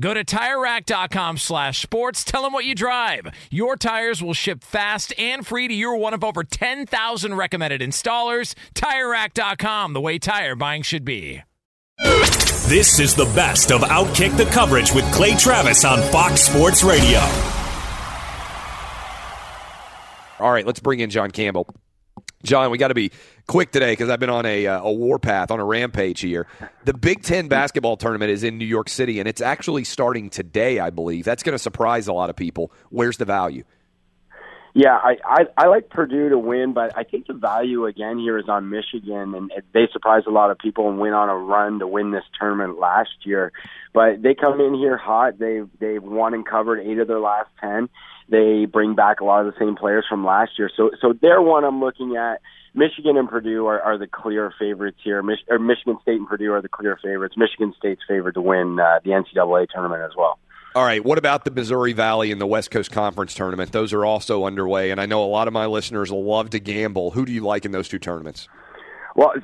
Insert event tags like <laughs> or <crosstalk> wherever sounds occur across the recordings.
Go to TireRack.com slash sports. Tell them what you drive. Your tires will ship fast and free to your one of over 10,000 recommended installers. TireRack.com, the way tire buying should be. This is the best of Outkick the coverage with Clay Travis on Fox Sports Radio. All right, let's bring in John Campbell. John, we got to be quick today because I've been on a, uh, a warpath, on a rampage here. The Big Ten basketball tournament is in New York City, and it's actually starting today, I believe. That's going to surprise a lot of people. Where's the value? Yeah, I, I I like Purdue to win, but I think the value again here is on Michigan, and they surprised a lot of people and went on a run to win this tournament last year. But they come in here hot. They've they've won and covered eight of their last ten. They bring back a lot of the same players from last year, so so they're one I'm looking at. Michigan and Purdue are, are the clear favorites here. Mich- or Michigan State and Purdue are the clear favorites. Michigan State's favored to win uh, the NCAA tournament as well. All right. What about the Missouri Valley and the West Coast Conference tournament? Those are also underway, and I know a lot of my listeners love to gamble. Who do you like in those two tournaments? Well,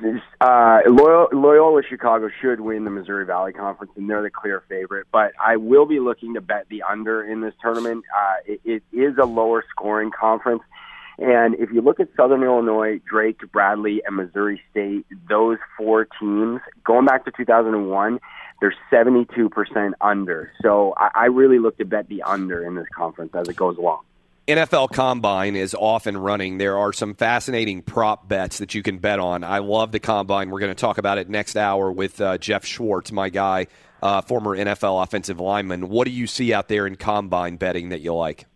uh, Loyola, Loyola Chicago should win the Missouri Valley Conference, and they're the clear favorite. But I will be looking to bet the under in this tournament. Uh, it, it is a lower scoring conference. And if you look at Southern Illinois, Drake, Bradley, and Missouri State, those four teams, going back to 2001, they're 72% under. So I, I really look to bet the under in this conference as it goes along. NFL Combine is off and running. There are some fascinating prop bets that you can bet on. I love the Combine. We're going to talk about it next hour with uh, Jeff Schwartz, my guy, uh, former NFL offensive lineman. What do you see out there in Combine betting that you like?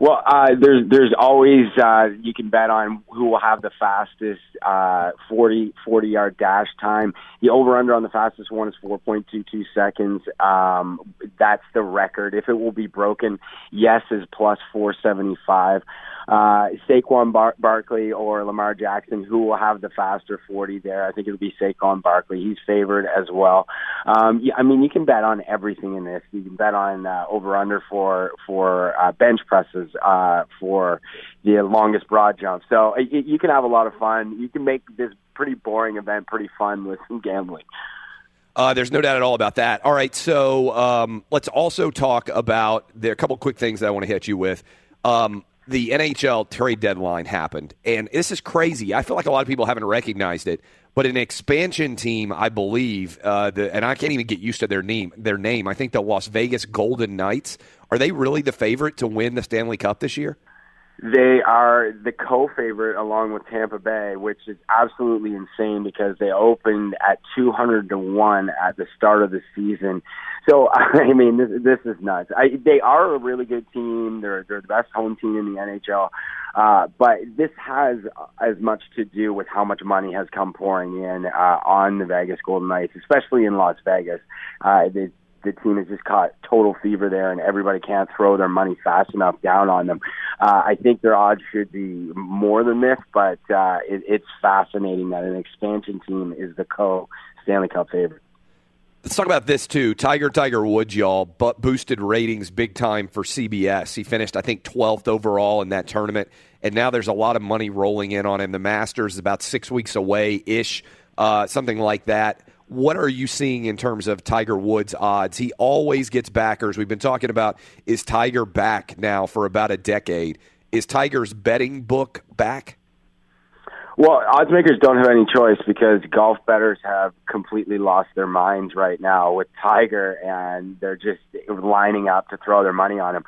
Well, uh, there's there's always uh, you can bet on who will have the fastest uh, 40 40 yard dash time. The over under on the fastest one is 4.22 seconds. Um, that's the record. If it will be broken, yes is plus 475 uh, Saquon Bar- Barkley or Lamar Jackson, who will have the faster 40 there. I think it'll be Saquon Barkley. He's favored as well. Um, yeah, I mean, you can bet on everything in this. You can bet on uh, over under for for uh, bench presses, uh, for the longest broad jump. So uh, you can have a lot of fun. You can make this pretty boring event pretty fun with some gambling. Uh, there's no doubt at all about that. All right, so um, let's also talk about there are a couple quick things that I want to hit you with. Um, the NHL trade deadline happened, and this is crazy. I feel like a lot of people haven't recognized it, but an expansion team, I believe, uh, the, and I can't even get used to their name. Their name, I think, the Las Vegas Golden Knights. Are they really the favorite to win the Stanley Cup this year? They are the co-favorite along with Tampa Bay, which is absolutely insane because they opened at 200 to one at the start of the season. So <laughs> I mean, this, this is nuts. I, they are a really good team. They're they're the best home team in the NHL. Uh, but this has as much to do with how much money has come pouring in uh, on the Vegas Golden Knights, especially in Las Vegas. Uh, the, the team has just caught total fever there, and everybody can't throw their money fast enough down on them. Uh, I think their odds should be more than this, but uh, it, it's fascinating that an expansion team is the co Stanley Cup favorite. Let's talk about this too. Tiger Tiger Woods, y'all, but boosted ratings big time for CBS. He finished, I think, 12th overall in that tournament, and now there's a lot of money rolling in on him. The Masters is about six weeks away ish, uh, something like that. What are you seeing in terms of Tiger Woods odds? He always gets backers. We've been talking about is Tiger back now for about a decade. Is Tiger's betting book back? Well, odds makers don't have any choice because golf bettors have completely lost their minds right now with Tiger, and they're just lining up to throw their money on him.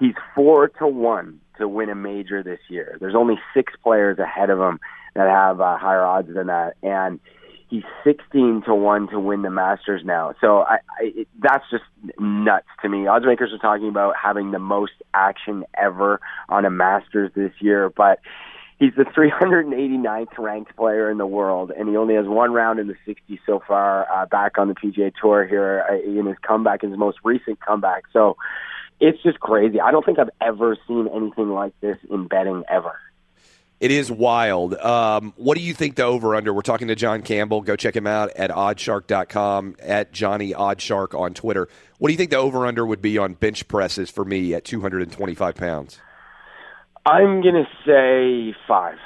He's four to one to win a major this year. There's only six players ahead of him that have uh, higher odds than that, and He's 16 to 1 to win the Masters now. So I, I it, that's just nuts to me. Odds makers are talking about having the most action ever on a Masters this year, but he's the 389th ranked player in the world, and he only has one round in the 60s so far uh, back on the PGA Tour here uh, in his comeback, his most recent comeback. So it's just crazy. I don't think I've ever seen anything like this in betting ever. It is wild. Um, what do you think the over under? We're talking to John Campbell. Go check him out at oddshark.com, at Johnny Oddshark on Twitter. What do you think the over under would be on bench presses for me at 225 pounds? I'm going to say five.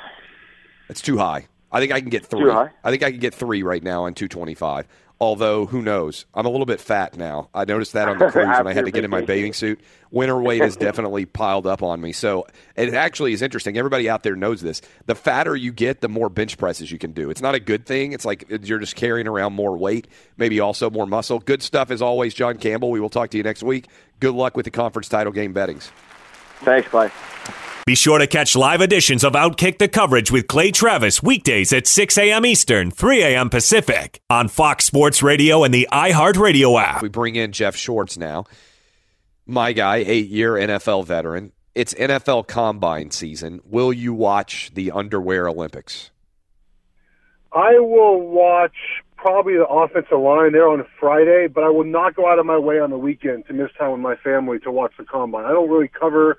That's too high. I think I can get three. Too high? I think I can get three right now on 225. Although, who knows? I'm a little bit fat now. I noticed that on the <laughs> cruise when I had to get in my bathing suit. Winter weight has definitely piled up on me. So it actually is interesting. Everybody out there knows this. The fatter you get, the more bench presses you can do. It's not a good thing. It's like you're just carrying around more weight, maybe also more muscle. Good stuff as always, John Campbell. We will talk to you next week. Good luck with the conference title game bettings. Thanks, Clay. Be sure to catch live editions of Outkick the Coverage with Clay Travis weekdays at 6 a.m. Eastern, 3 a.m. Pacific on Fox Sports Radio and the iHeartRadio app. We bring in Jeff Schwartz now. My guy, eight year NFL veteran. It's NFL combine season. Will you watch the underwear Olympics? I will watch probably the offensive line there on Friday, but I will not go out of my way on the weekend to miss time with my family to watch the combine. I don't really cover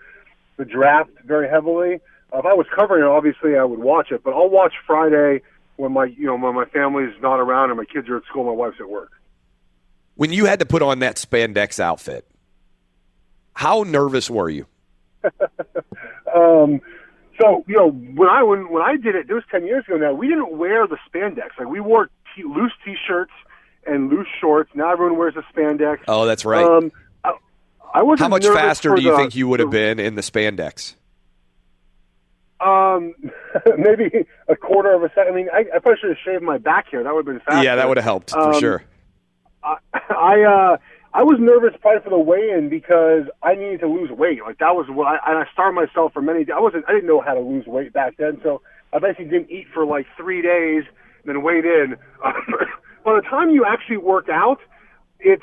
the draft very heavily. Uh, if I was covering it, obviously I would watch it, but I'll watch Friday when my you know when my family's not around and my kids are at school, my wife's at work. When you had to put on that spandex outfit, how nervous were you? <laughs> um, so you know when I when when I did it, it was ten years ago now. We didn't wear the spandex. Like we wore t- loose t-shirts and loose shorts. Now everyone wears the spandex. Oh, that's right. Um, I, wasn't How much faster do you the- think you would have been in the spandex? Um, <laughs> maybe a quarter of a second. I mean, I, I probably should have shaved my back here. That would have been faster. Yeah, that would have helped for Um, sure. I, <laughs> I uh I was nervous probably for the weigh-in because I needed to lose weight. Like that was what I and I starved myself for many. I wasn't. I didn't know how to lose weight back then, so I basically didn't eat for like three days, then weighed in. <laughs> By the time you actually work out, it's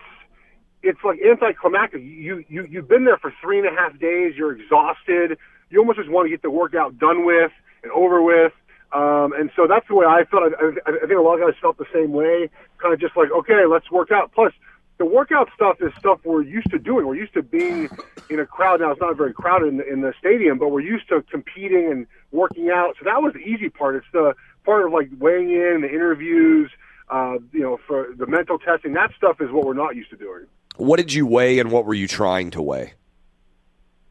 it's like anticlimactic. You you you've been there for three and a half days. You're exhausted. You almost just want to get the workout done with and over with. Um, and so that's the way I felt. I, I, I think a lot of guys felt the same way. Kind of just like, okay, let's work out. Plus, the workout stuff is stuff we're used to doing. We're used to being in a crowd. Now it's not very crowded in the, in the stadium, but we're used to competing and working out. So that was the easy part. It's the part of like weighing in, the interviews, uh, you know, for the mental testing. That stuff is what we're not used to doing. What did you weigh and what were you trying to weigh?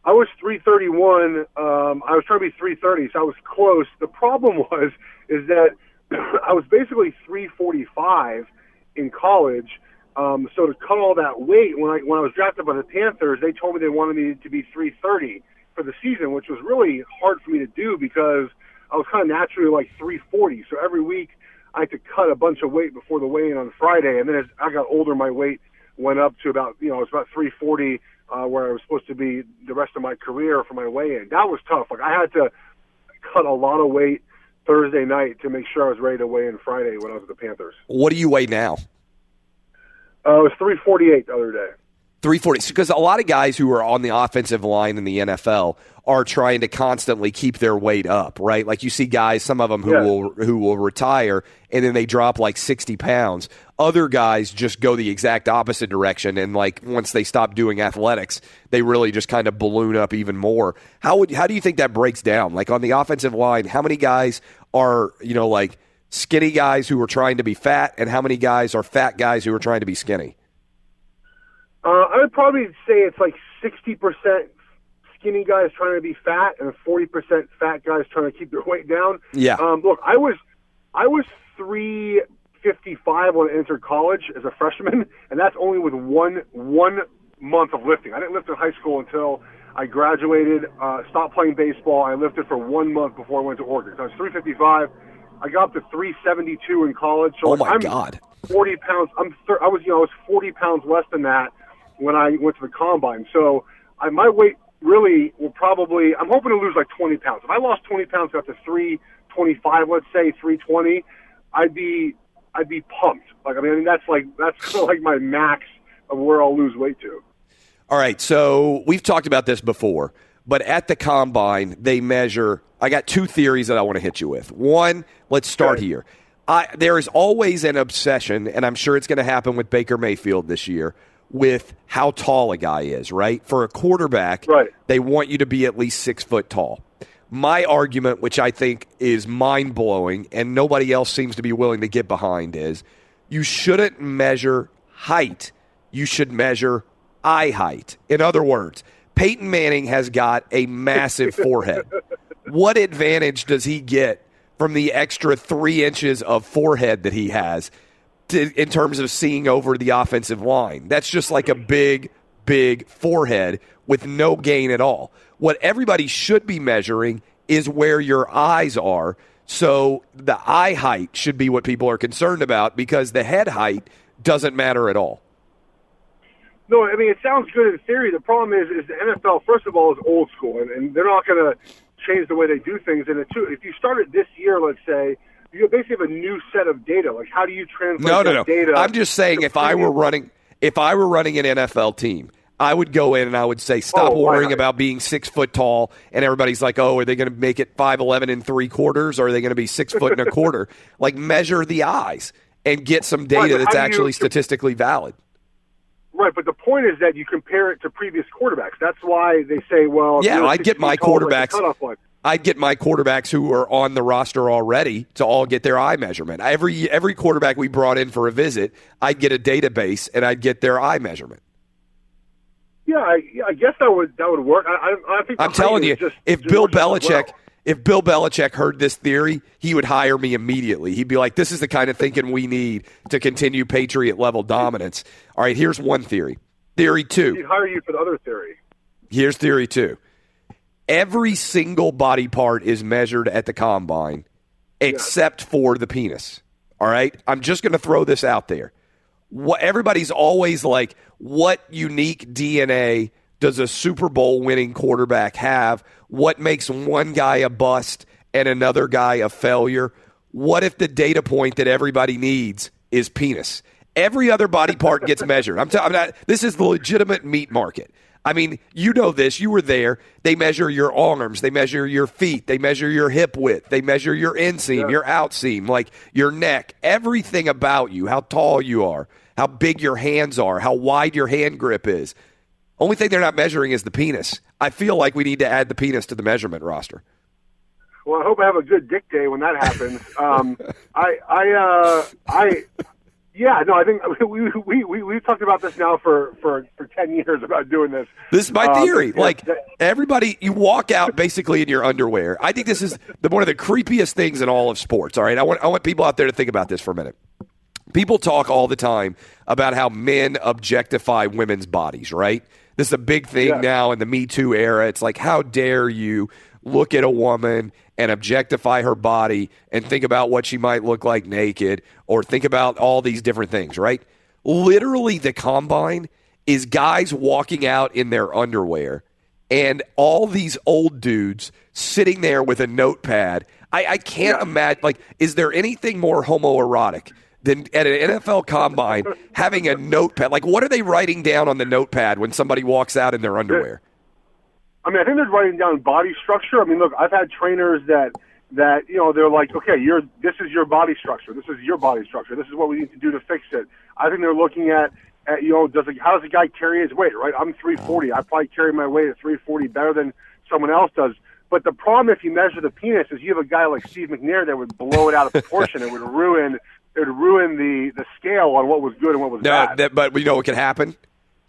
I was 331. Um, I was trying to be 330, so I was close. The problem <laughs> was is that <clears throat> I was basically 345 in college. Um, so to cut all that weight, when I when I was drafted by the Panthers, they told me they wanted me to be 330 for the season, which was really hard for me to do because I was kind of naturally like 340. So every week I had to cut a bunch of weight before the weigh-in on Friday, and then as I got older, my weight went up to about you know it was about 340 uh, where I was supposed to be the rest of my career for my weigh-in. That was tough. Like I had to cut a lot of weight Thursday night to make sure I was ready to weigh in Friday when I was with the Panthers. What do you weigh now? Uh, it was 348 the other day. 340 because a lot of guys who are on the offensive line in the NFL are trying to constantly keep their weight up, right? Like you see guys, some of them who Yeah. will who will retire and then they drop like 60 pounds. Other guys just go the exact opposite direction and like once they stop doing athletics, they really just kind of balloon up even more. How would how do you think that breaks down? Like on the offensive line, how many guys are, you know, like skinny guys who are trying to be fat and how many guys are fat guys who are trying to be skinny? Uh, I would probably say it's like 60% skinny guys trying to be fat and 40% fat guys trying to keep their weight down. Yeah. Um, look, I was I was 355 when I entered college as a freshman, <laughs> and that's only with one one month of lifting. I didn't lift in high school until I graduated, uh, stopped playing baseball. I lifted for one month before I went to Oregon. So I was 355. I got up to 372 in college. So Oh my I'm, god. 40 pounds. I'm thir- I was you know I was 40 pounds less than that when I went to the combine. So I, my weight really will probably. I'm hoping to lose like 20 pounds. If I lost 20 pounds, got to 325, let's say 320, I'd be I'd be pumped. Like I mean, that's like that's kind of like my max of where I'll lose weight to. All right, so we've talked about this before, but at the combine, they measure. I got two theories that I want to hit you with. One, let's start Okay. here. I, there is always an obsession, and I'm sure it's going to happen with Baker Mayfield this year, with how tall a guy is, right? For a quarterback, Right. they want you to be at least six foot tall. My argument, which I think is mind blowing, and nobody else seems to be willing to get behind, is you shouldn't measure height. You should measure eye height. In other words, Peyton Manning has got a massive <laughs> forehead. What advantage does he get from the extra three inches of forehead that he has to, in terms of seeing over the offensive line? That's just like a big, big forehead with no gain at all. What everybody should be measuring is where your eyes are. So the eye height should be what people are concerned about because the head height doesn't matter at all. No, I mean it sounds good in theory. The problem is, is the NFL first of all is old school, and, and they're not going to change the way they do things. And it too, if you started this year, let's say, you basically have a new set of data. Like, how do you translate No, no, no. data? I'm just saying if I were running if I were running an NFL team, I would go in and I would say, stop Oh, worrying about being six foot tall. And everybody's like, oh, are they going to make it five eleven and three quarters, or are they going to be six foot and a quarter? <laughs> Like measure the eyes and get some data but that's do you- actually statistically valid. Right, but the point is that you compare it to previous quarterbacks. That's why they say, well, Yeah, I'd get 16 my tall, like the quarterbacks- cutoff line. I'd get my quarterbacks who are on the roster already to all get their eye measurement. Every every quarterback we brought in for a visit, I'd get a database and I'd get their eye measurement. Yeah, I, I guess that would that would work. I, I, I think I'm telling you, just, if just Bill Belichick, well. if Bill Belichick heard this theory, he would hire me immediately. He'd be like, "This is the kind of thinking we need to continue Patriot level dominance." All right, here's one theory. Theory two. he'd hire you for the other theory. Here's theory two. Every single body part is measured at the combine, except for the penis. All right, I'm just going to throw this out there. What everybody's always like, what unique DNA does a Super Bowl winning quarterback have? What makes one guy a bust and another guy a failure? What if the data point that everybody needs is penis? Every other body part gets measured. I'm, t- I'm not. This is the legitimate meat market. I mean, you know this. You were there. They measure your arms. They measure your feet. They measure your hip width. They measure your inseam, your outseam, like your neck, everything about you, how tall you are, how big your hands are, how wide your hand grip is. Only thing they're not measuring is the penis. I feel like we need to add the penis to the measurement roster. Well, I hope I have a good dick day when that happens. um, I, I, uh, I, yeah, no, I think <laughs> we we we we've talked about this now for for for ten years about doing this. This is my Um, theory. like everybody, you walk out basically in your underwear. I think this is the one of the creepiest things in all of sports. All right, I want I want people out there to think about this for a minute. People talk all the time about how men objectify women's bodies. Right? This is a big thing Yeah. now in the Me Too era. It's like, how dare you look at a woman and objectify her body and think about what she might look like naked or think about all these different things, right? Literally, the combine is guys walking out in their underwear and all these old dudes sitting there with a notepad. I, I can't imagine. Like, is there anything more homoerotic than at an NFL combine having a notepad? Like, what are they writing down on the notepad when somebody walks out in their underwear? I mean, I think they're writing down body structure. I mean, look, I've had trainers that that you know they're like, okay, you're this is your body structure. This is your body structure. This is what we need to do to fix it. I think they're looking at, at you know, does a, how does a guy carry his weight? Right? I'm 340. I probably carry my weight at 340 better than someone else does. But the problem, if you measure the penis, is you have a guy like Steve McNair that would blow it out of proportion. it would ruin it would ruin the the scale on what was good and what was No, bad. that, but you know what could happen?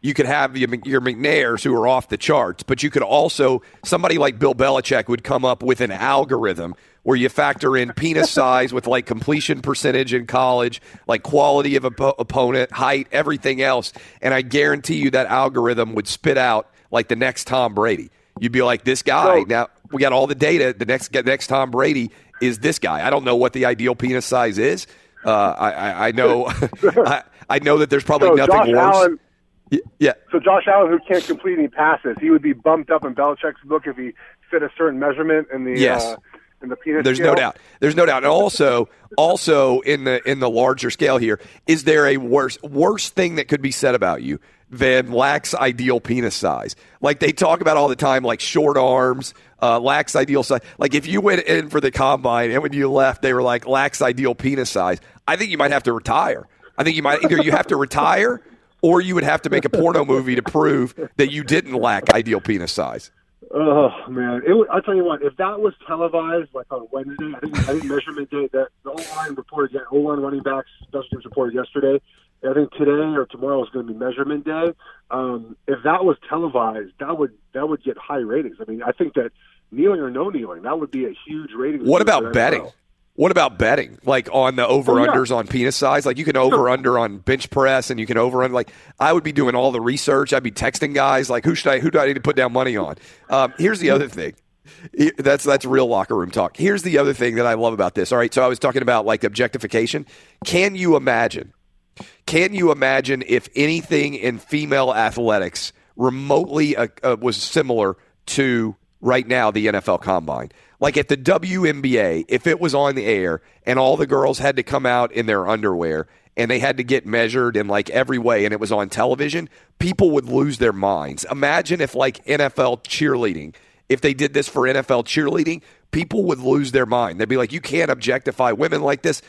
You could have your, your McNairs who are off the charts, but you could also somebody like Bill Belichick would come up with an algorithm where you factor in penis size with like completion percentage in college, like quality of oppo- opponent, height, everything else, and I guarantee you that algorithm would spit out like the next Tom Brady. You'd be like, this guy. So- now we got all the data. The next the next Tom Brady is this guy. I don't know what the ideal penis size is. Uh, I, I, I know <laughs> <laughs> I, I know that there's probably so nothing Josh worse. Allen. Yeah, So Josh Allen, who can't complete any passes, he would be bumped up in Belichick's book if he fit a certain measurement in the Yes. uh, in the penis. there's scale. no doubt. There's no doubt. And also, also in the in the larger scale here, is there a worse worse thing that could be said about you than lacks ideal penis size? Like they talk about all the time, like short arms, uh, lacks ideal size. Like if you went in for the combine and when you left, they were like lacks ideal penis size. I think you might have to retire. I think you might either you have to <laughs> retire or you would have to make a porno movie to prove that you didn't lack ideal penis size. Oh man, it, I'll tell you what. If that was televised, like on Wednesday, I think, I think measurement day. That the O line reported, that O line running backs, special teams reported yesterday. I think today or tomorrow is going to be measurement day. Um, if that was televised, that would that would get high ratings. I mean, I think that kneeling or no kneeling, that would be a huge rating. What about betting? What about betting? Like on the over unders on penis size? Like you can over under on bench press and you can over under. Like I would be doing all the research. I'd be texting guys like who should I who do I need to put down money on? Um, here's the other thing. That's that's real locker room talk. Here's the other thing that I love about this. All right, so I was talking about like objectification. Can you imagine? Can you imagine if anything in female athletics remotely uh, uh, was similar to right now the NFL Combine? Like at the WNBA, if it was on the air and all the girls had to come out in their underwear and they had to get measured in like every way and it was on television, people would lose their minds. Imagine if like NFL cheerleading, if they did this for NFL cheerleading, people would lose their mind. They'd be like, you can't objectify women like this.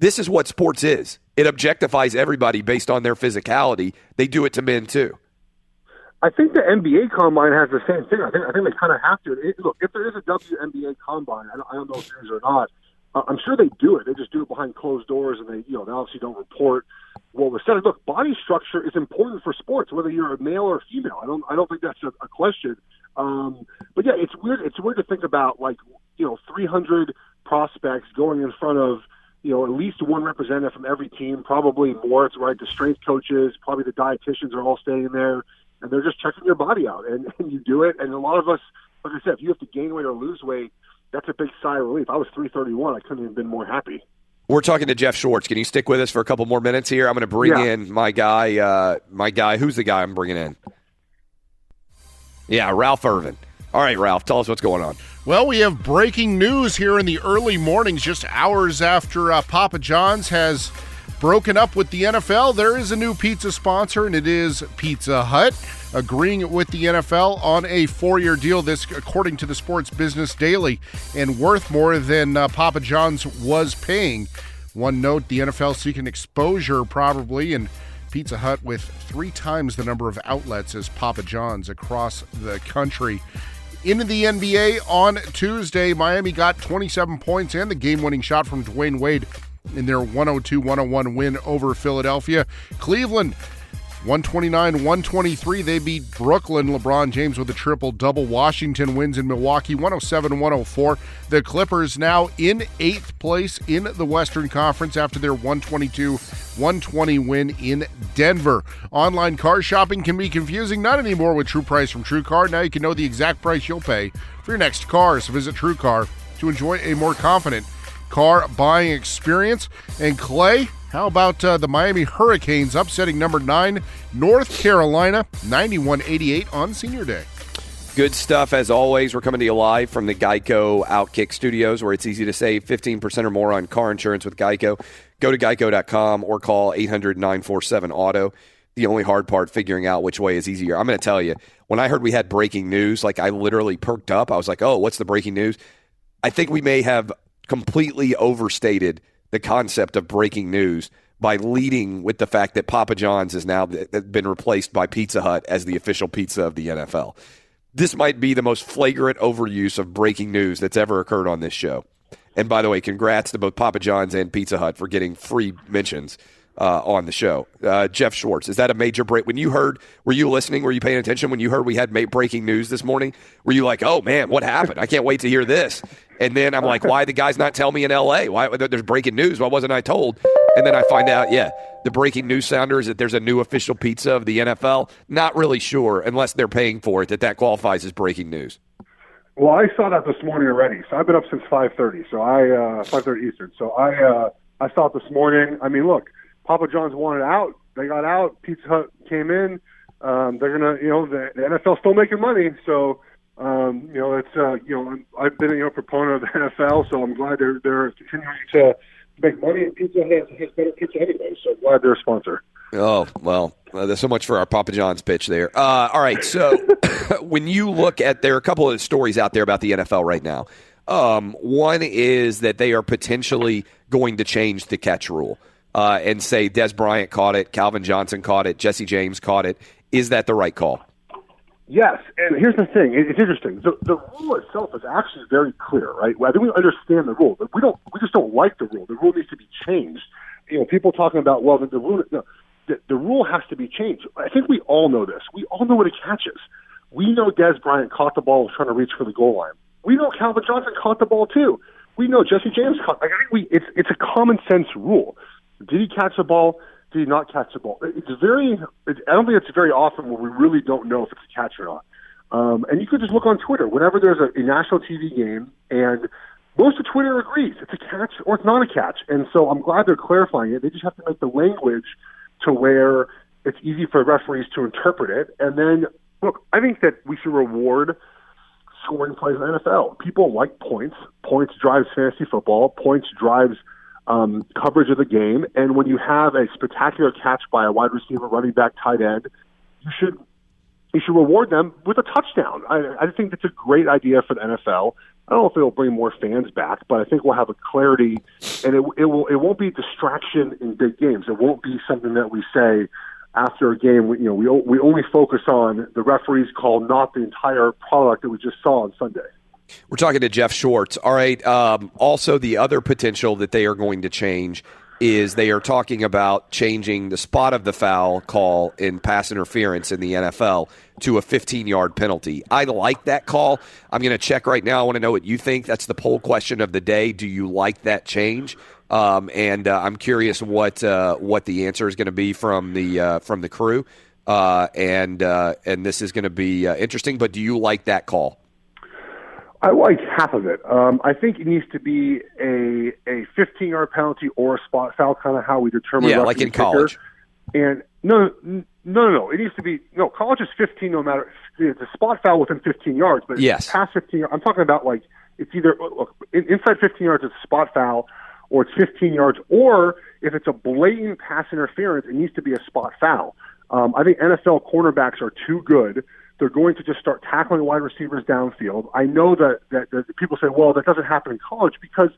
This is what sports is. It objectifies everybody based on their physicality. They do it to men too. I think the NBA combine has the same thing. I think I think they kind of have to. It, look, if there is a WNBA combine, I don't, I don't know if there is or not. Uh, I'm sure they do it. They just do it behind closed doors, and they you know they obviously don't report what was said. Look, body structure is important for sports, whether you're a male or a female. I don't I don't think that's a, a question. Um, but yeah, it's weird. It's weird to think about like you know 300 prospects going in front of you know at least one representative from every team, probably more. It's right. The strength coaches, probably the dietitians are all staying there and they're just checking your body out, and, <laughs> and you do it. And a lot of us, like I said, if you have to gain weight or lose weight, that's a big sigh of relief. I was 331. I couldn't have been more happy. We're talking to Jeff Schwartz. Can you stick with us for a couple more minutes here? I'm going to bring Yeah. in my guy. Uh, my guy. Who's the guy I'm bringing in? Yeah, Ralph Irvin. All right, Ralph. Tell us what's going on. Well, we have breaking news here in the early mornings, just hours after uh, Papa John's has broken up with the NFL. There is a new pizza sponsor, and it is Pizza Hut, agreeing with the NFL on a four year deal. This, according to the Sports Business Daily, and worth more than uh, Papa John's was paying. One note the NFL seeking exposure, probably, and Pizza Hut with three times the number of outlets as Papa John's across the country. Into the NBA on Tuesday, Miami got 27 points and the game winning shot from Dwyane Wade in their 102 101 win over Philadelphia. Cleveland 129 123. They beat Brooklyn. LeBron James with a triple double. Washington wins in Milwaukee 107 104. The Clippers now in eighth place in the Western Conference after their 122 120 win in Denver. Online car shopping can be confusing, not anymore with True Price from True Car. Now you can know the exact price you'll pay for your next car. So visit True Car to enjoy a more confident car buying experience. And Clay, How about uh, the Miami Hurricanes upsetting number nine North Carolina 91 88 on Senior Day? Good stuff as always. We're coming to you live from the Geico Outkick Studios, where it's easy to save 15% or more on car insurance with Geico. Go to geico.com or call 800 947 Auto. The only hard part, figuring out which way is easier. I'm going to tell you, when I heard we had breaking news, like I literally perked up. I was like, oh, what's the breaking news? I think we may have completely overstated the concept of breaking news by leading with the fact that Papa John's has now been replaced by Pizza Hut as the official pizza of the NFL. This might be the most flagrant overuse of breaking news that's ever occurred on this show. And by the way, congrats to both Papa John's and Pizza Hut for getting free mentions uh, on the show. Uh, Jeff Schwartz, is that a major break? When you heard, were you listening? Were you paying attention when you heard we had breaking news this morning? Were you like, oh man, what happened? I can't wait to hear this. And then I'm like, why the guy's not tell me in L.A.? Why there's breaking news? Why wasn't I told? And then I find out, yeah, the breaking news sounder is that there's a new official pizza of the NFL. Not really sure, unless they're paying for it, that that qualifies as breaking news. Well, I saw that this morning already. So I've been up since 5:30. So I uh, 5:30 Eastern. So I uh, I saw it this morning. I mean, look, Papa John's wanted out. They got out. Pizza Hut came in. Um, they're gonna, you know, the, the NFL's still making money. So um, you know, it's uh, you know, I've been you know proponent of the NFL, so I'm glad they're they're continuing to make money. And Pizza has has better pizza anyway, so I'm glad they're a sponsor. Oh well, uh, there's so much for our Papa John's pitch there. Uh, all right, so <laughs> when you look at there are a couple of stories out there about the NFL right now. Um, one is that they are potentially going to change the catch rule uh, and say Dez Bryant caught it, Calvin Johnson caught it, Jesse James caught it. Is that the right call? Yes, and here's the thing: it's interesting. The, the rule itself is actually very clear, right? I think we understand the rule, but we don't. We just don't like the rule. The rule needs to be changed. You know, people talking about well, the, the rule. No, the, the rule has to be changed. I think we all know this. We all know what it catches. We know Dez Bryant caught the ball was trying to reach for the goal line. We know Calvin Johnson caught the ball too. We know Jesse James caught. Like, I think we. It's it's a common sense rule. Did he catch the ball? Did he not catch the ball? It's very. I don't think it's very often where we really don't know if it's a catch or not. Um, and you could just look on Twitter whenever there's a, a national TV game, and most of Twitter agrees it's a catch or it's not a catch. And so I'm glad they're clarifying it. They just have to make the language to where it's easy for referees to interpret it. And then, look, I think that we should reward scoring plays in the NFL. People like points. Points drives fantasy football. Points drives um, coverage of the game. And when you have a spectacular catch by a wide receiver, running back, tight end, you should you should reward them with a touchdown. I, I think that's a great idea for the NFL. I don't know if it'll bring more fans back, but I think we'll have a clarity, and it, it will it won't be a distraction in big games. It won't be something that we say after a game. We, you know, we we only focus on the referee's call, not the entire product that we just saw on Sunday. We're talking to Jeff Schwartz. All right. Um, also, the other potential that they are going to change is they are talking about changing the spot of the foul call in pass interference in the NFL to a 15 yard penalty. I like that call. I'm going to check right now. I want to know what you think. That's the poll question of the day. Do you like that change? Um, and uh, I'm curious what uh, what the answer is going to be from the uh, from the crew. Uh, and uh, and this is going to be uh, interesting. But do you like that call? I like half of it. Um, I think it needs to be a a 15 yard penalty or a spot foul, kind of how we determine. Yeah, like in kicker. college. And no, no, no, no. It needs to be no. College is 15, no matter. It's a spot foul within 15 yards, but yes, past 15. I'm talking about like it's either look, inside 15 yards, it's a spot foul, or it's 15 yards, or if it's a blatant pass interference, it needs to be a spot foul. Um, I think NFL cornerbacks are too good they're going to just start tackling wide receivers downfield. I know that, that, that people say, well, that doesn't happen in college because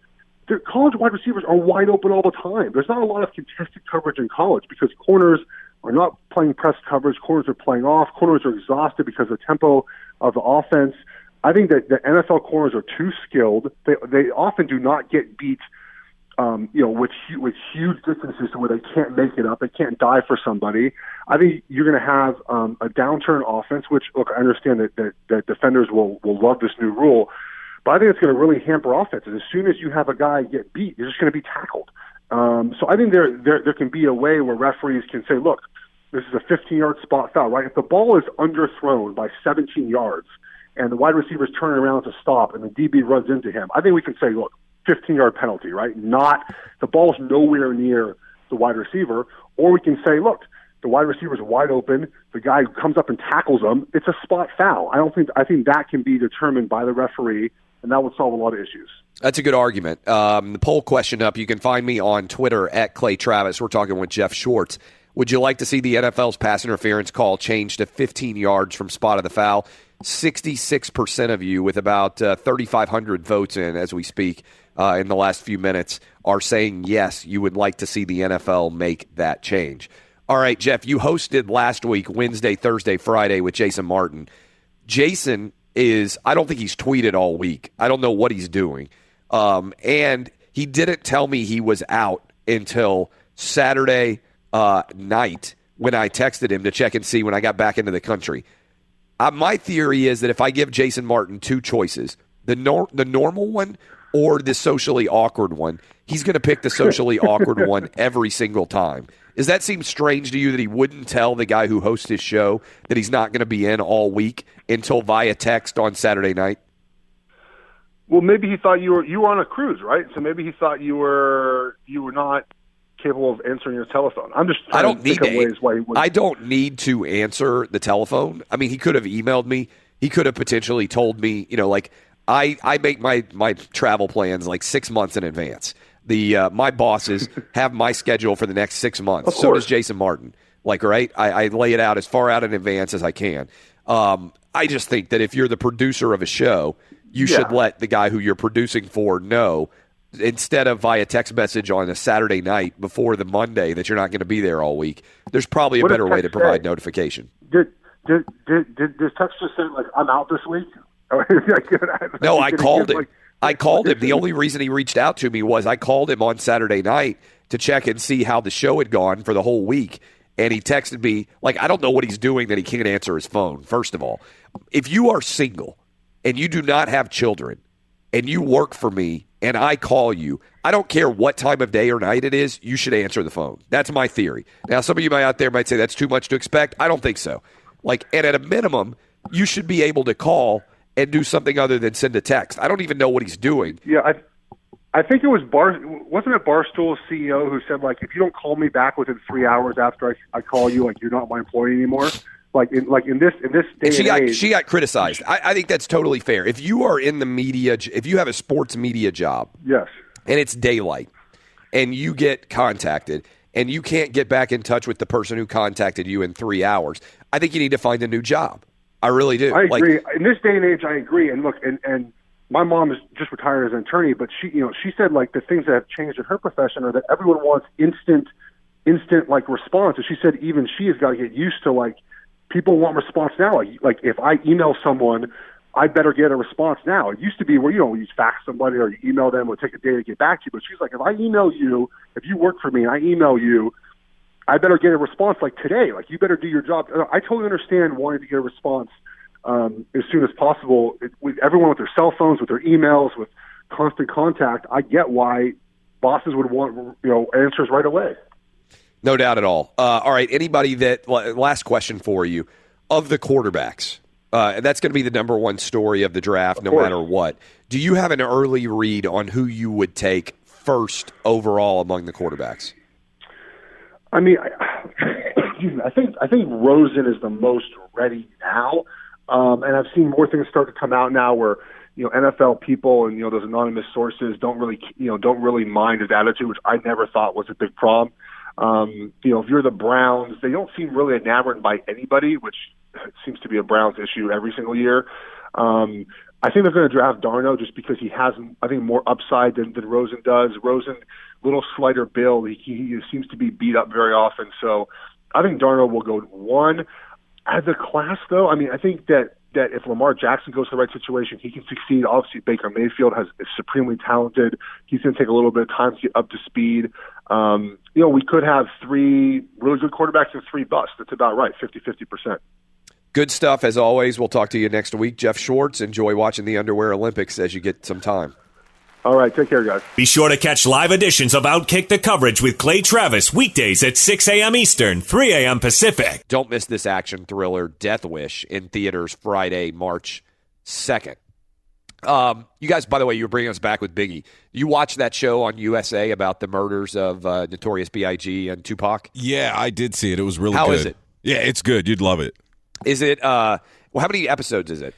college wide receivers are wide open all the time. There's not a lot of contested coverage in college because corners are not playing press coverage. Corners are playing off. Corners are exhausted because of the tempo of the offense. I think that the NFL corners are too skilled. They they often do not get beat um, you know, with with huge distances to where they can't make it up, they can't die for somebody. I think you're going to have um, a downturn offense. Which look, I understand that, that that defenders will will love this new rule, but I think it's going to really hamper offenses. As soon as you have a guy get beat, you're just going to be tackled. Um, so I think there, there there can be a way where referees can say, look, this is a 15 yard spot foul, right? If the ball is underthrown by 17 yards and the wide receiver's turning around to stop and the DB runs into him, I think we can say, look, 15 yard penalty, right? Not the ball's nowhere near the wide receiver, or we can say, look, the wide receiver is wide open. The guy comes up and tackles him. It's a spot foul. I don't think I think that can be determined by the referee, and that would solve a lot of issues. That's a good argument. Um, the poll question up. You can find me on Twitter at Clay Travis. We're talking with Jeff Schwartz. Would you like to see the NFL's pass interference call changed to 15 yards from spot of the foul? 66% of you, with about uh, 3,500 votes in as we speak uh, in the last few minutes, are saying yes, you would like to see the NFL make that change. All right, Jeff, you hosted last week, Wednesday, Thursday, Friday with Jason Martin. Jason is, I don't think he's tweeted all week. I don't know what he's doing. Um, and he didn't tell me he was out until Saturday uh, night when I texted him to check and see when I got back into the country. Uh, my theory is that if I give Jason Martin two choices, the nor- the normal one or the socially awkward one, he's going to pick the socially <laughs> awkward one every single time. Does that seem strange to you that he wouldn't tell the guy who hosts his show that he's not going to be in all week until via text on Saturday night? Well, maybe he thought you were you were on a cruise, right? So maybe he thought you were you were not capable of answering your telephone. I'm just I don't need ways why he would. I don't need to answer the telephone. I mean, he could have emailed me. He could have potentially told me. You know, like I I make my my travel plans like six months in advance. The uh, my bosses <laughs> have my schedule for the next six months. So does Jason Martin. Like right, I, I lay it out as far out in advance as I can. Um, I just think that if you're the producer of a show, you Yeah. should let the guy who you're producing for know instead of via text message on a Saturday night before the Monday that you're not going to be there all week. There's probably a What better way to provide say? notification. did did did did this text just say like I'm out this week? <laughs> No, I called him. like- I <laughs> called him. The only reason he reached out to me was I called him on Saturday night to check and see how the show had gone for the whole week. And he texted me, like, I don't know what he's doing that he can't answer his phone, first of all. If you are single and you do not have children and you work for me and I call you, I don't care what time of day or night it is, you should answer the phone. That's my theory. Now, some of you out there might say that's too much to expect. I don't think so. Like, and at a minimum, you should be able to call and do something other than send a text. I don't even know what he's doing. Yeah, I I think it was Bar wasn't it Barstool's CEO who said like if you don't call me back within three hours after I, I call you, like you're not my employee anymore. Like in like in this in this day And she and got age, she got criticized. I, I think that's totally fair. If you are in the media, if you have a sports media job, yes. and it's daylight, and you get contacted, and you can't get back in touch with the person who contacted you in three hours, I think you need to find a new job. I really do. I Like, agree. in this day and age, I agree. And look, and and my mom is just retired as an attorney, but she, you know, she said like the things that have changed in her profession are that everyone wants instant, instant like response. And she said even she has got to get used to like people want response now. Like, if I email someone, I better get a response now. It used to be where you know you fax somebody or you email them, or take a day to get back to you. But she's like, if I email you, if you work for me and I email you, I better get a response like today. Like you better do your job. I totally understand wanting to get a response um, as soon as possible. It, with everyone with their cell phones, with their emails, with constant contact, I get why bosses would want you know answers right away. No doubt at all. Uh, all right, anybody that last question for you of the quarterbacks. Uh, that's going to be the number one story of the draft, no course. matter what. Do you have an early read on who you would take first overall among the quarterbacks? I mean, I, I think I think Rosen is the most ready now, um, and I've seen more things start to come out now where you know NFL people and you know those anonymous sources don't really you know don't really mind his attitude, which I never thought was a big problem. Um, you know, if you're the Browns, they don't seem really enamored by anybody, which seems to be a Browns issue every single year. Um, I think they're going to draft Darnold just because he has, I think, more upside than, than Rosen does. Rosen, little slighter build, he, he seems to be beat up very often. So I think Darnold will go one. As a class, though, I mean, I think that that if Lamar Jackson goes to the right situation, he can succeed. Obviously, Baker Mayfield has is supremely talented. He's going to take a little bit of time to get up to speed. Um, you know, we could have three really good quarterbacks and three busts. That's about right, 50-50 percent. Good stuff as always. We'll talk to you next week. Jeff Schwartz, enjoy watching the Underwear Olympics as you get some time. All right, take care, guys. Be sure to catch live editions of Outkick the Coverage with Clay Travis weekdays at 6 a.m. Eastern, 3 a.m. Pacific. Don't miss this action thriller, Death Wish, in theaters Friday, March 2nd. Um, you guys, by the way, you were bringing us back with Biggie. You watched that show on USA about the murders of uh, Notorious B.I.G. and Tupac. Yeah, I did see it. It was really How good. is it? Yeah, it's good. You'd love it. Is it? Uh, well, how many episodes is it?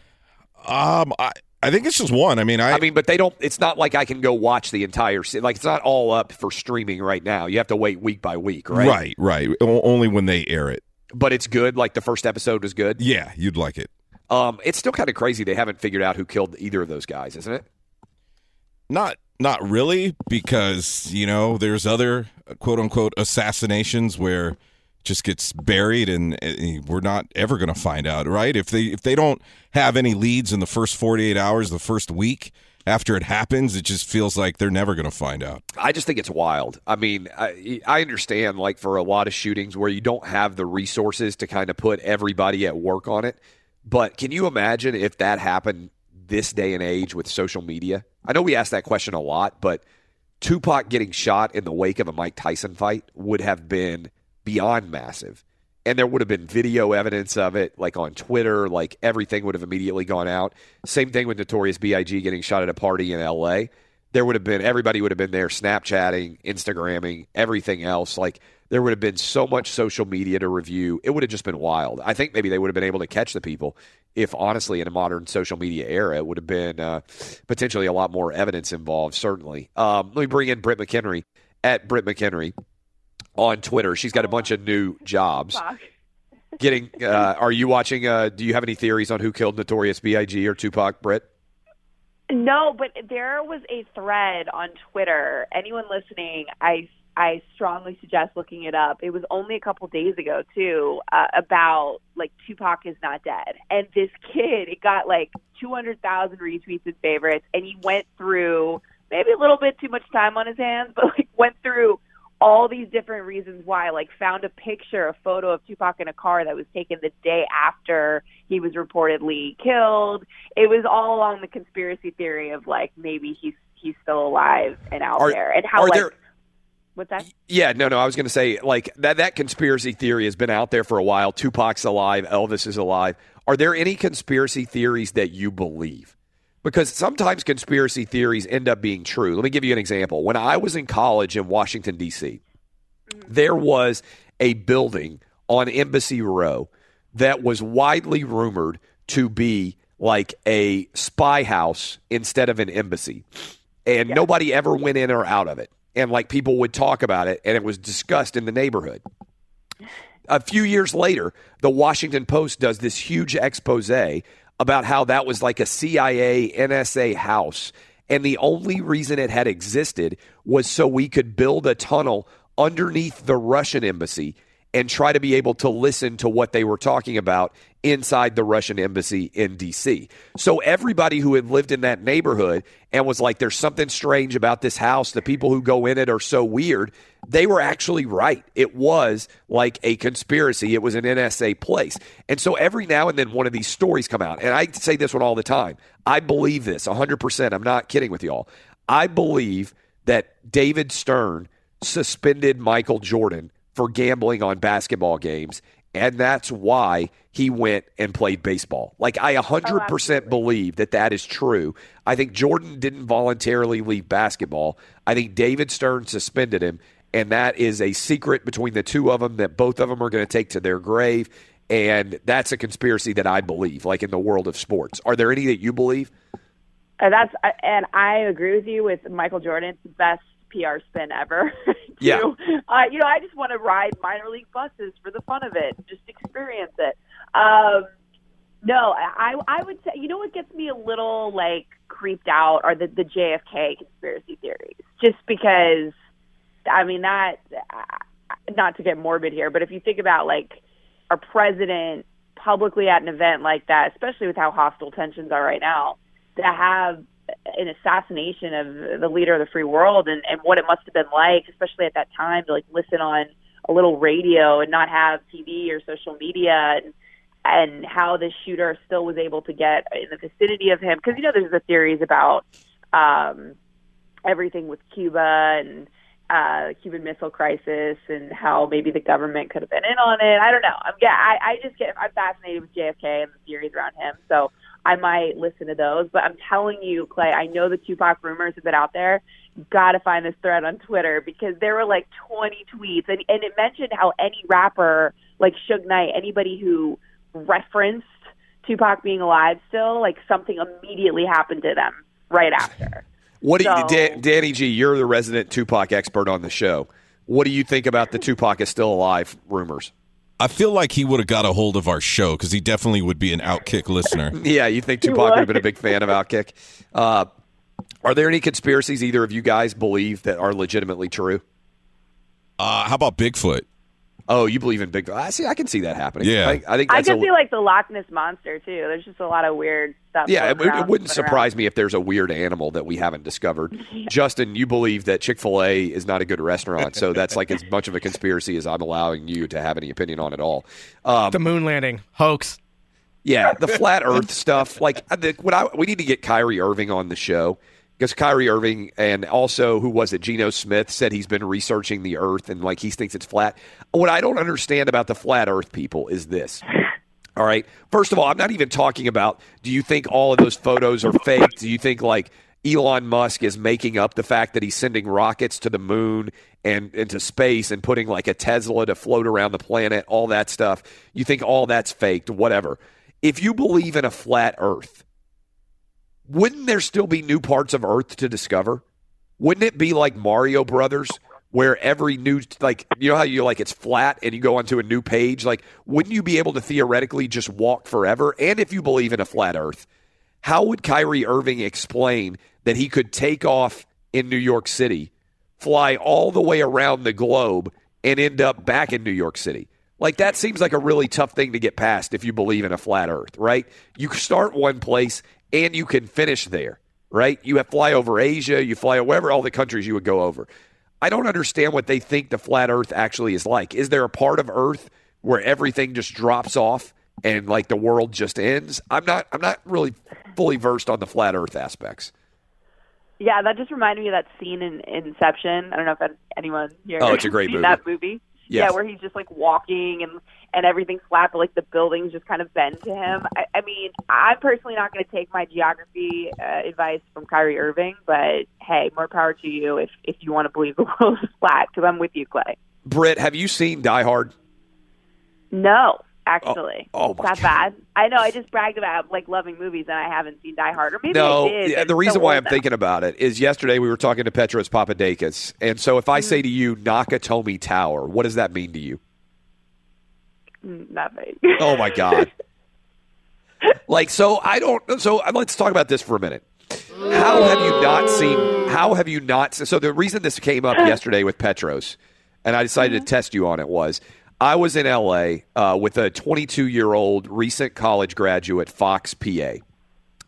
Um, I I think it's just one. I mean, I, I mean, but they don't. It's not like I can go watch the entire. Like it's not all up for streaming right now. You have to wait week by week, right? right, right. O- only when they air it. But it's good. Like the first episode was good. Yeah, you'd like it. Um, it's still kind of crazy they haven't figured out who killed either of those guys, isn't it? Not not really because you know there's other quote unquote assassinations where just gets buried and, and we're not ever going to find out right if they if they don't have any leads in the first 48 hours the first week after it happens it just feels like they're never going to find out I just think it's wild. I mean, I, I understand like for a lot of shootings where you don't have the resources to kind of put everybody at work on it. But can you imagine if that happened this day and age with social media? I know we ask that question a lot, but Tupac getting shot in the wake of a Mike Tyson fight would have been beyond massive. And there would have been video evidence of it, like on Twitter, like everything would have immediately gone out. Same thing with Notorious B.I.G. getting shot at a party in L.A. There would have been, everybody would have been there Snapchatting, Instagramming, everything else. Like there would have been so much social media to review. It would have just been wild. I think maybe they would have been able to catch the people if, honestly, in a modern social media era, it would have been uh, potentially a lot more evidence involved, certainly. Um, let me bring in Britt McHenry at Britt McHenry on Twitter. She's got a bunch of new jobs. Getting, uh, are you watching? Uh, do you have any theories on who killed Notorious B.I.G. or Tupac, Britt? No, but there was a thread on Twitter. Anyone listening, I I strongly suggest looking it up. It was only a couple days ago too, uh, about like Tupac is not dead, and this kid it got like two hundred thousand retweets and favorites, and he went through maybe a little bit too much time on his hands, <laughs> but like went through all these different reasons why. Like found a picture, a photo of Tupac in a car that was taken the day after he was reportedly killed. It was all along the conspiracy theory of like maybe he's he's still alive and out Are- there, and how like there- what's that? Yeah, no, no. I was going to say like that. That conspiracy theory has been out there for a while. Tupac's alive. Elvis is alive. Are there any conspiracy theories that you believe? Because sometimes conspiracy theories end up being true. Let me give you an example. When I was in college in Washington D.C., mm-hmm. there was a building on Embassy Row that was widely rumored to be like a spy house instead of an embassy. And nobody ever went in or out of it. And like people would talk about it and it was discussed in the neighborhood. A few years later, the Washington Post does this huge expose about how that was like a CIA, NSA house. And the only reason it had existed was so we could build a tunnel underneath the Russian embassy and try to be able to listen to what they were talking about inside the Russian embassy in DC. So everybody who had lived in that neighborhood and was like, there's something strange about this house, the people who go in it are so weird, they were actually right. It was like a conspiracy, it was an NSA place. And so every now and then one of these stories come out. And I say this one all the time. I believe this 100%. I'm not kidding with y'all. I believe that David Stern suspended Michael Jordan for gambling on basketball games. And that's why he went and played baseball. Like, I 100% believe that that is true. I think Jordan didn't voluntarily leave basketball. I think David Stern suspended him. And that is a secret between the two of them that both of them are going to take to their grave. And that's a conspiracy that I believe, like in the world of sports. Are there any that you believe? Uh, that's uh, and I agree with you with Michael Jordan. It's the best PR spin ever. <laughs> too. Yeah. Uh, you know, I just want to ride minor league buses for the fun of it, just experience it. Um, no, I I would say you know what gets me a little like creeped out are the the JFK conspiracy theories, just because. I mean that. uh, Not to get morbid here, but if you think about like our president publicly at an event like that, especially with how hostile tensions are right now, to have an assassination of the leader of the free world and, and what it must have been like, especially at that time, to like listen on a little radio and not have TV or social media and and how the shooter still was able to get in the vicinity of him because you know there's the theories about um everything with Cuba and uh Cuban Missile Crisis and how maybe the government could have been in on it. I don't know. I'm yeah, I, I just get I'm fascinated with JFK and the theories around him. So I might listen to those. But I'm telling you, Clay, I know the Tupac rumors have been out there. Got to find this thread on Twitter because there were like 20 tweets, and and it mentioned how any rapper like Suge Knight, anybody who referenced Tupac being alive still, like something immediately happened to them right after. <laughs> What do you, So- Dan, Danny G? You're the resident Tupac expert on the show. What do you think about the Tupac is still alive rumors? I feel like he would have got a hold of our show because he definitely would be an Outkick listener. <laughs> Yeah, you think Tupac would have been a big fan of Outkick? Uh, are there any conspiracies either of you guys believe that are legitimately true? Uh, how about Bigfoot? Oh, you believe in Big? I see. I can see that happening. Yeah. I, I think I that's can a, see like the Loch Ness monster too. There's just a lot of weird stuff. Yeah, it, floating it wouldn't swimming surprise me if there's a weird animal that we haven't discovered. <laughs> Justin, you believe that Chick fil A is not a good restaurant, so that's like as much of a <laughs> conspiracy as I'm allowing you to have any opinion on at all. Um, the moon landing hoax. yeah, the flat Earth stuff. Like I think what I we need to get Kyrie Irving on the show because Kyrie Irving and also who was it? Geno Smith said he's been researching the Earth and like he thinks it's flat. What I don't understand about the flat Earth people is this. All right. First of all, I'm not even talking about do you think all of those photos are fake? Do you think like Elon Musk is making up the fact that he's sending rockets to the moon and into space and putting like a Tesla to float around the planet, all that stuff? You think all that's faked, whatever. If you believe in a flat earth, wouldn't there still be new parts of Earth to discover? Wouldn't it be like Mario Brothers, where every new like you know how you like it's flat and you go onto a new page? Like, wouldn't you be able to theoretically just walk forever? And if you believe in a flat Earth, how would Kyrie Irving explain that he could take off in New York City, fly all the way around the globe, and end up back in New York City? Like that seems like a really tough thing to get past if you believe in a flat Earth, right? You start one place and you can finish there, right? You have fly over Asia, you fly wherever all the countries you would go over. I don't understand what they think the flat Earth actually is like. Is there a part of Earth where everything just drops off and like the world just ends? I'm not. I'm not really fully versed on the flat Earth aspects. Yeah, that just reminded me of that scene in Inception. I don't know if anyone here Oh, it's a great movie. that movie. Yes. Yeah, where he's just like walking and and everything's flat, but like the buildings just kind of bend to him. I, I mean, I'm personally not going to take my geography uh, advice from Kyrie Irving, but hey, more power to you if if you want to believe the <laughs> world is flat. Because I'm with you, Clay. Britt, have you seen Die Hard? No, actually, Oh, oh my that bad? I know. I just bragged about like loving movies, and I haven't seen Die Hard, or maybe no, I did. yeah, the reason so why I'm now. thinking about it is yesterday we were talking to Petros Papadakis, and so if I Mm-hmm. say to you Nakatomi Tower, what does that mean to you? Mm, nothing. Oh my god! <laughs> like so, I don't. So let's talk about this for a minute. How have you not seen? How have you not? So the reason this came up <laughs> yesterday with Petros, and I decided Mm-hmm. to test you on it was I was in L.A. Uh, with a 22 year old recent college graduate, Fox PA,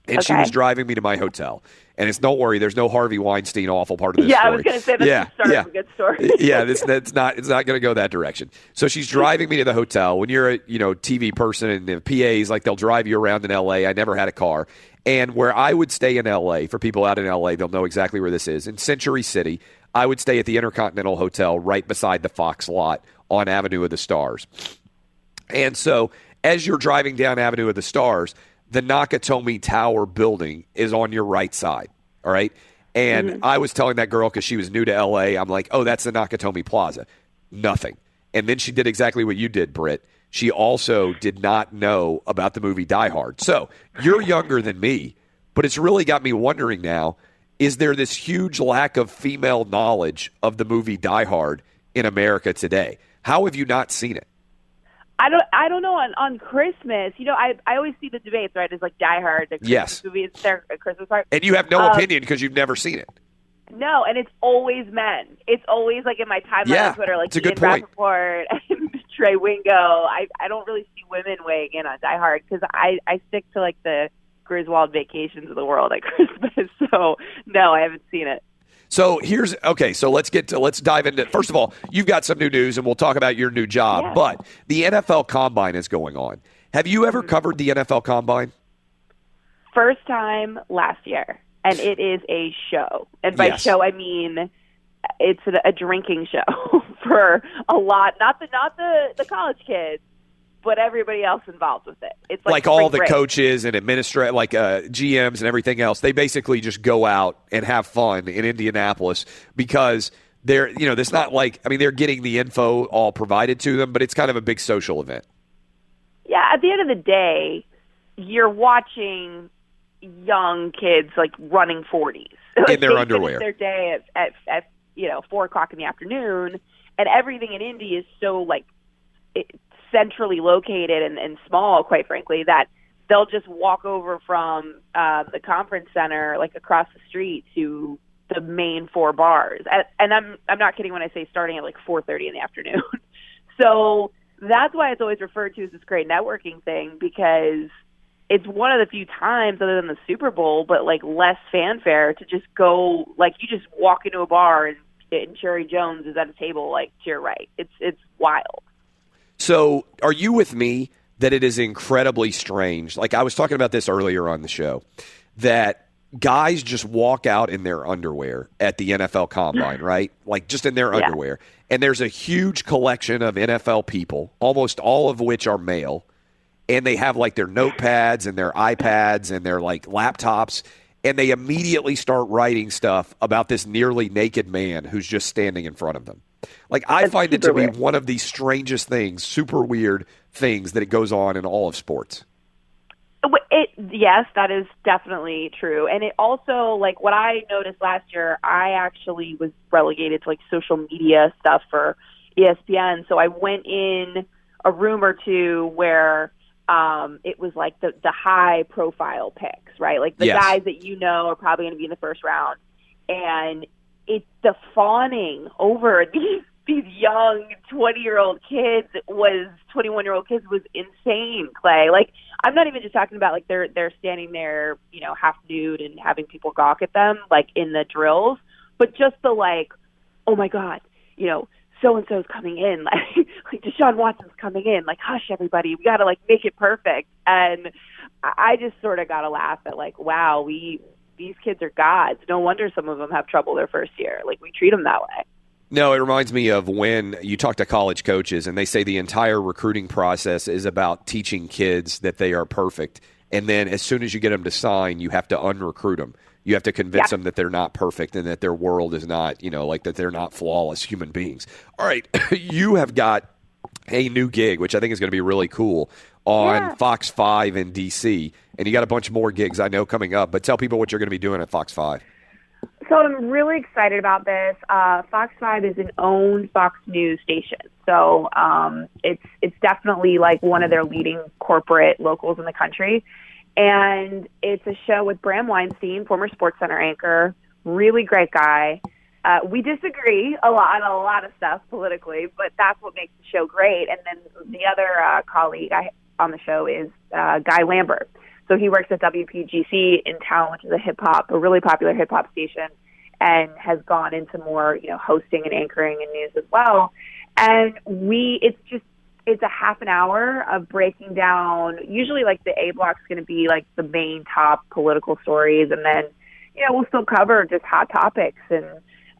and she was driving me to my hotel. And it's don't worry, there's no Harvey Weinstein awful part of this yeah, story. I was going to say that's yeah, the start yeah of a good story. <laughs> yeah, this that's not it's not going to go that direction. So she's driving me to the hotel. When you're a you know TV person and the PAs like they'll drive you around in LA. I never had a car, and where I would stay in LA for people out in LA, they'll know exactly where this is in Century City. I would stay at the Intercontinental Hotel right beside the Fox lot on Avenue of the Stars. And so, as you're driving down Avenue of the Stars, the Nakatomi Tower building is on your right side. All right. And mm-hmm. I was telling that girl because she was new to LA, I'm like, oh, that's the Nakatomi Plaza. Nothing. And then she did exactly what you did, Britt. She also did not know about the movie Die Hard. So you're younger than me, but it's really got me wondering now is there this huge lack of female knowledge of the movie Die Hard in America today? How have you not seen it? I don't. I don't know. On on Christmas, you know, I I always see the debates. Right, it's like Die Hard, the Christmas Yes. movie. It's their Christmas part. And you have no Um, opinion because you've never seen it. No, and it's always men. It's always like in my timeline Yeah, on Twitter, like it's a good Ian point. Rapoport <laughs> and Trey Wingo. I I don't really see women weighing in on Die Hard because I I stick to like the Griswold vacations of the world at <laughs> Christmas. So no, I haven't seen it. So here's okay. So let's get to let's dive into. First of all, you've got some new news, and we'll talk about your new job. Yeah. But the NFL Combine is going on. Have you ever mm-hmm. covered the NFL Combine? First time last year, and it is a show. And by Yes. show, I mean it's a, a drinking show <laughs> for a lot. Not the not the the college kids, but everybody else involved with it. It's like, like, all the break. coaches and administrate like uh, GMs and everything else, they basically just go out and have fun in Indianapolis because they're you know, it's not like I mean they're getting the info all provided to them, but it's kind of a big social event. Yeah, at the end of the day, you're watching young kids like running forties <laughs> In their underwear. Their day at, at at you know four o'clock in the afternoon, and everything in Indy is so like it, centrally located and, and small, quite frankly, that they'll just walk over from uh, the conference center, like across the street, to the main four bars. And, and I'm I'm not kidding when I say starting at like 4:30 in the <laughs> afternoon. so that's why it's always referred to as this great networking thing because it's one of the few times other than the Super Bowl, but like less fanfare to just go like you just walk into a bar and, and Jerry Jones is at a table like to your right. It's it's wild. So, are you with me that it is incredibly strange? Like I was talking about this earlier on the show, that guys just walk out in their underwear at the NFL combine, <laughs> right? Like just in their Yeah. underwear. And there's a huge collection of NFL people, almost all of which are male, and they have like their notepads and their iPads and their like laptops and they immediately start writing stuff about this nearly naked man who's just standing in front of them. Like I That's find it to be weird. one of the strangest things, super weird things that it goes on in all of sports. It yes, that is definitely true, and it also like what I noticed last year. I actually was relegated to like social media stuff for ESPN, so I went in a room or two where um it was like the the high profile picks, right? Like the Yes. guys that you know are probably going to be in the first round, and it's the fawning over <laughs> these these young 20 year old kids was 21 year old kids was insane clay like i'm not even just talking about like they're they're standing there you know half nude and having people gawk at them like in the drills but just the like oh my god you know so and so's coming in <laughs> like like deshaun watson's coming in like hush everybody we gotta like make it perfect and i just sort of gotta laugh at like wow we these kids are gods no wonder some of them have trouble their first year like we treat them that way No, it reminds me of when you talk to college coaches and they say the entire recruiting process is about teaching kids that they are perfect. And then as soon as you get them to sign, you have to unrecruit them. You have to convince Yeah. them that they're not perfect and that their world is not, you know, like that they're not flawless human beings. All right, <laughs> you have got a new gig, which I think is going to be really cool on Yeah. Fox 5 in DC. And you got a bunch more gigs I know coming up, but tell people what you're going to be doing at Fox 5. So I'm really excited about this. Uh, Fox Five is an owned Fox News station, so um, it's it's definitely like one of their leading corporate locals in the country, and it's a show with Bram Weinstein, former Sports Center anchor, really great guy. Uh, we disagree a lot on a lot of stuff politically, but that's what makes the show great. And then the other uh, colleague I, on the show is uh, Guy Lambert. So he works at WPGC in town, which is a hip hop, a really popular hip hop station, and has gone into more, you know, hosting and anchoring and news as well. And we, it's just, it's a half an hour of breaking down. Usually, like the A block's going to be like the main top political stories, and then, you know, we'll still cover just hot topics and,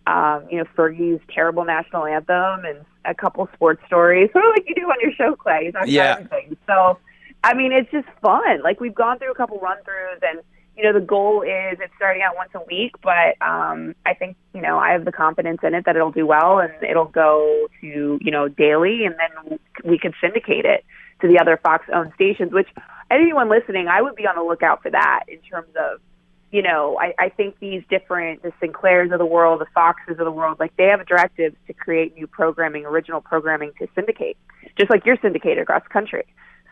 um, you know, Fergie's terrible national anthem and a couple sports stories, sort of like you do on your show, Clay. You talk about everything. So, I mean, it's just fun. Like we've gone through a couple run throughs, and you know, the goal is it's starting out once a week, but um, I think you know I have the confidence in it that it'll do well, and it'll go to you know daily, and then we could syndicate it to the other Fox-owned stations. Which anyone listening, I would be on the lookout for that in terms of you know, I, I think these different, the Sinclairs of the world, the Foxes of the world, like they have directives to create new programming, original programming to syndicate, just like you're syndicated across the country.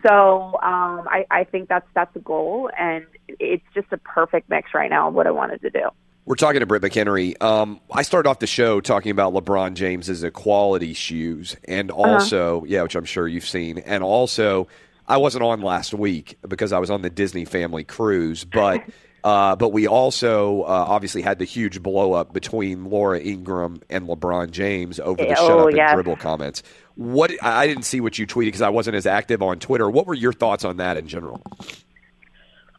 So um, I, I think that's that's the goal, and it's just a perfect mix right now of what I wanted to do. We're talking to Britt McHenry. Um, I started off the show talking about LeBron James's equality shoes, and Uh-huh. also, yeah, which I'm sure you've seen, and also, I wasn't on last week because I was on the Disney family cruise, but. <laughs> Uh, but we also uh, obviously had the huge blow up between Laura Ingraham and LeBron James over the Yeah, shut oh, up and yes. dribble comments. What I didn't see what you tweeted because I wasn't as active on Twitter. What were your thoughts on that in general?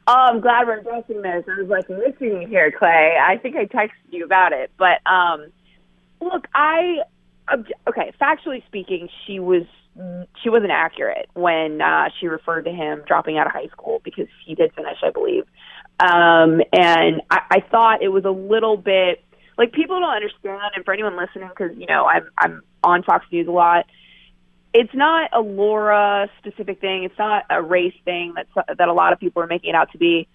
Oh, I'm glad we're addressing this. I was like missing you here, Clay. I think I texted you about it, but um, look, I okay. Factually speaking, she was she wasn't accurate when uh, she referred to him dropping out of high school because he did finish, I believe. Um, and I, I thought it was a little bit like people don't understand. And for anyone listening, because you know I'm I'm on Fox News a lot. It's not a Laura specific thing. It's not a race thing that that a lot of people are making it out to be.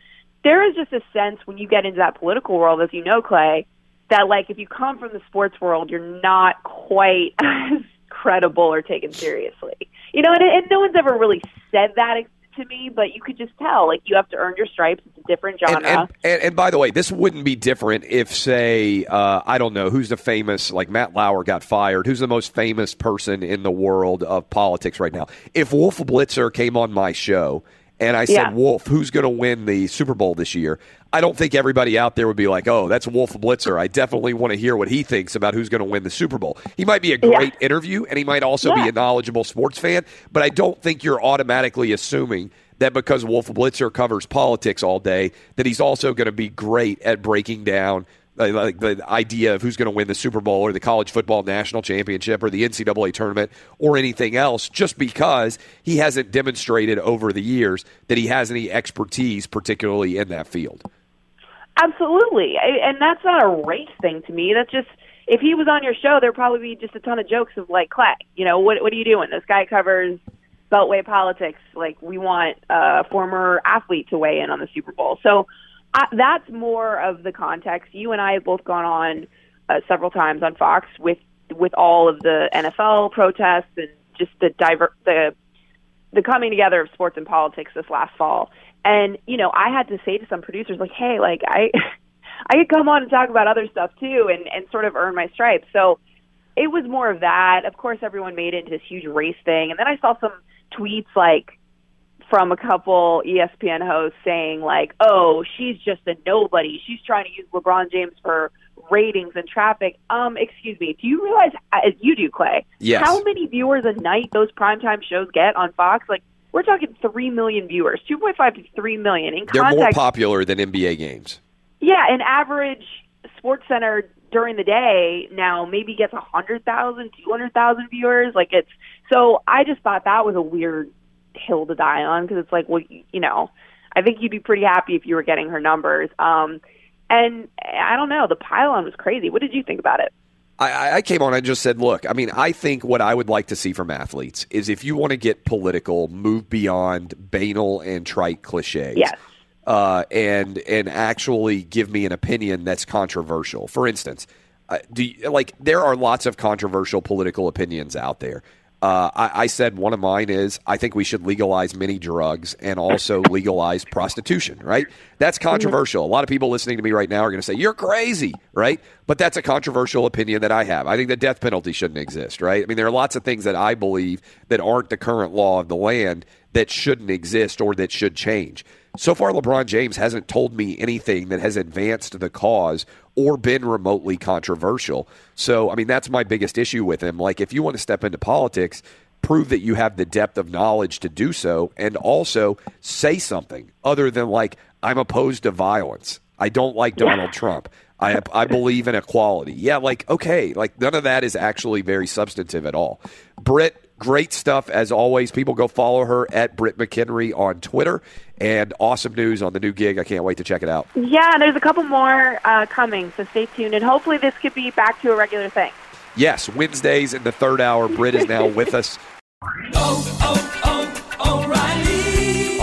There is just a sense when you get into that political world, as you know, Clay, that like if you come from the sports world, you're not quite <laughs> as credible or taken seriously. You know, and, and no one's ever really said that to me, but you could just tell like you have to earn your stripes. It's a different genre. And, and, and, and by the way, this wouldn't be different if, say, uh, I don't know, who's the famous, like Matt Lauer got fired. Who's the most famous person in the world of politics right now? If Wolf Blitzer came on my show and I said, Yeah. Wolf, who's going to win the Super Bowl this year? I don't think everybody out there would be like, oh, that's Wolf Blitzer. I definitely want to hear what he thinks about who's going to win the Super Bowl. He might be a great interview and he might also be a knowledgeable sports fan, but I don't think you're automatically assuming that because Wolf Blitzer covers politics all day, that he's also going to be great at breaking down Uh, like the idea of who's going to win the Super Bowl or the college football national championship or the NCAA tournament or anything else, just because he hasn't demonstrated over the years that he has any expertise, particularly in that field. Absolutely, I, and that's not a race thing to me. That's just if he was on your show, there'd probably be just a ton of jokes of like, Clay, you know, what what are you doing? This guy covers Beltway politics. Like, we want a former athlete to weigh in on the Super Bowl. So I, that's more of the context. You and I have both gone on uh, several times on Fox with with all of the NFL protests and just the diver the the coming together of sports and politics this last fall. And you know, I had to say to some producers like, "Hey, like I <laughs> I could come on and talk about other stuff too and and sort of earn my stripes." So it was more of that. Of course, everyone made it into this huge race thing, and then I saw some tweets like from a couple ESPN hosts saying like, "Oh, she's just a nobody. She's trying to use LeBron James for ratings and traffic." Um, excuse me. Do you realize as you do, Clay? Yes. How many viewers a night those primetime shows get on Fox? Like we're talking 3 million viewers, 2.5 to 3 million in They're more popular than NBA games. Yeah, an average Sports Center during the day now maybe gets 100,000, 200,000 viewers. Like it's so I just thought that was a weird hill to die on because it's like, well, you know, I think you'd be pretty happy if you were getting her numbers. Um, and I don't know, the pile-on was crazy. What did you think about it? I- I, came on and just said, look, I mean, I think what I would like to see from athletes is if you want to get political, move beyond banal and trite cliches. Yes. Uh, and and actually give me an opinion that's controversial. For instance, uh, do you, like there are lots of controversial political opinions out there. Uh, I, I said one of mine is I think we should legalize many drugs and also legalize prostitution. Right? That's controversial. A lot of people listening to me right now are going to say you're crazy, right? But that's a controversial opinion that I have. I think the death penalty shouldn't exist. Right? I mean, there are lots of things that I believe that aren't the current law of the land that shouldn't exist or that should change. So far, LeBron James hasn't told me anything that has advanced the cause or been remotely controversial. So, I mean, that's my biggest issue with him. Like, if you want to step into politics, prove that you have the depth of knowledge to do so, and also say something other than, like, I'm opposed to violence. I don't like Donald Trump. I, I believe in equality. Yeah, like, okay, like, none of that is actually very substantive at all. Britt, great stuff as always. People go follow her at Britt McHenry on Twitter. And awesome news on the new gig. I can't wait to check it out. Yeah, there's a couple more uh, coming, so stay tuned. And hopefully this could be back to a regular thing. Yes, Wednesdays in the third hour. Britt is now with us. <laughs>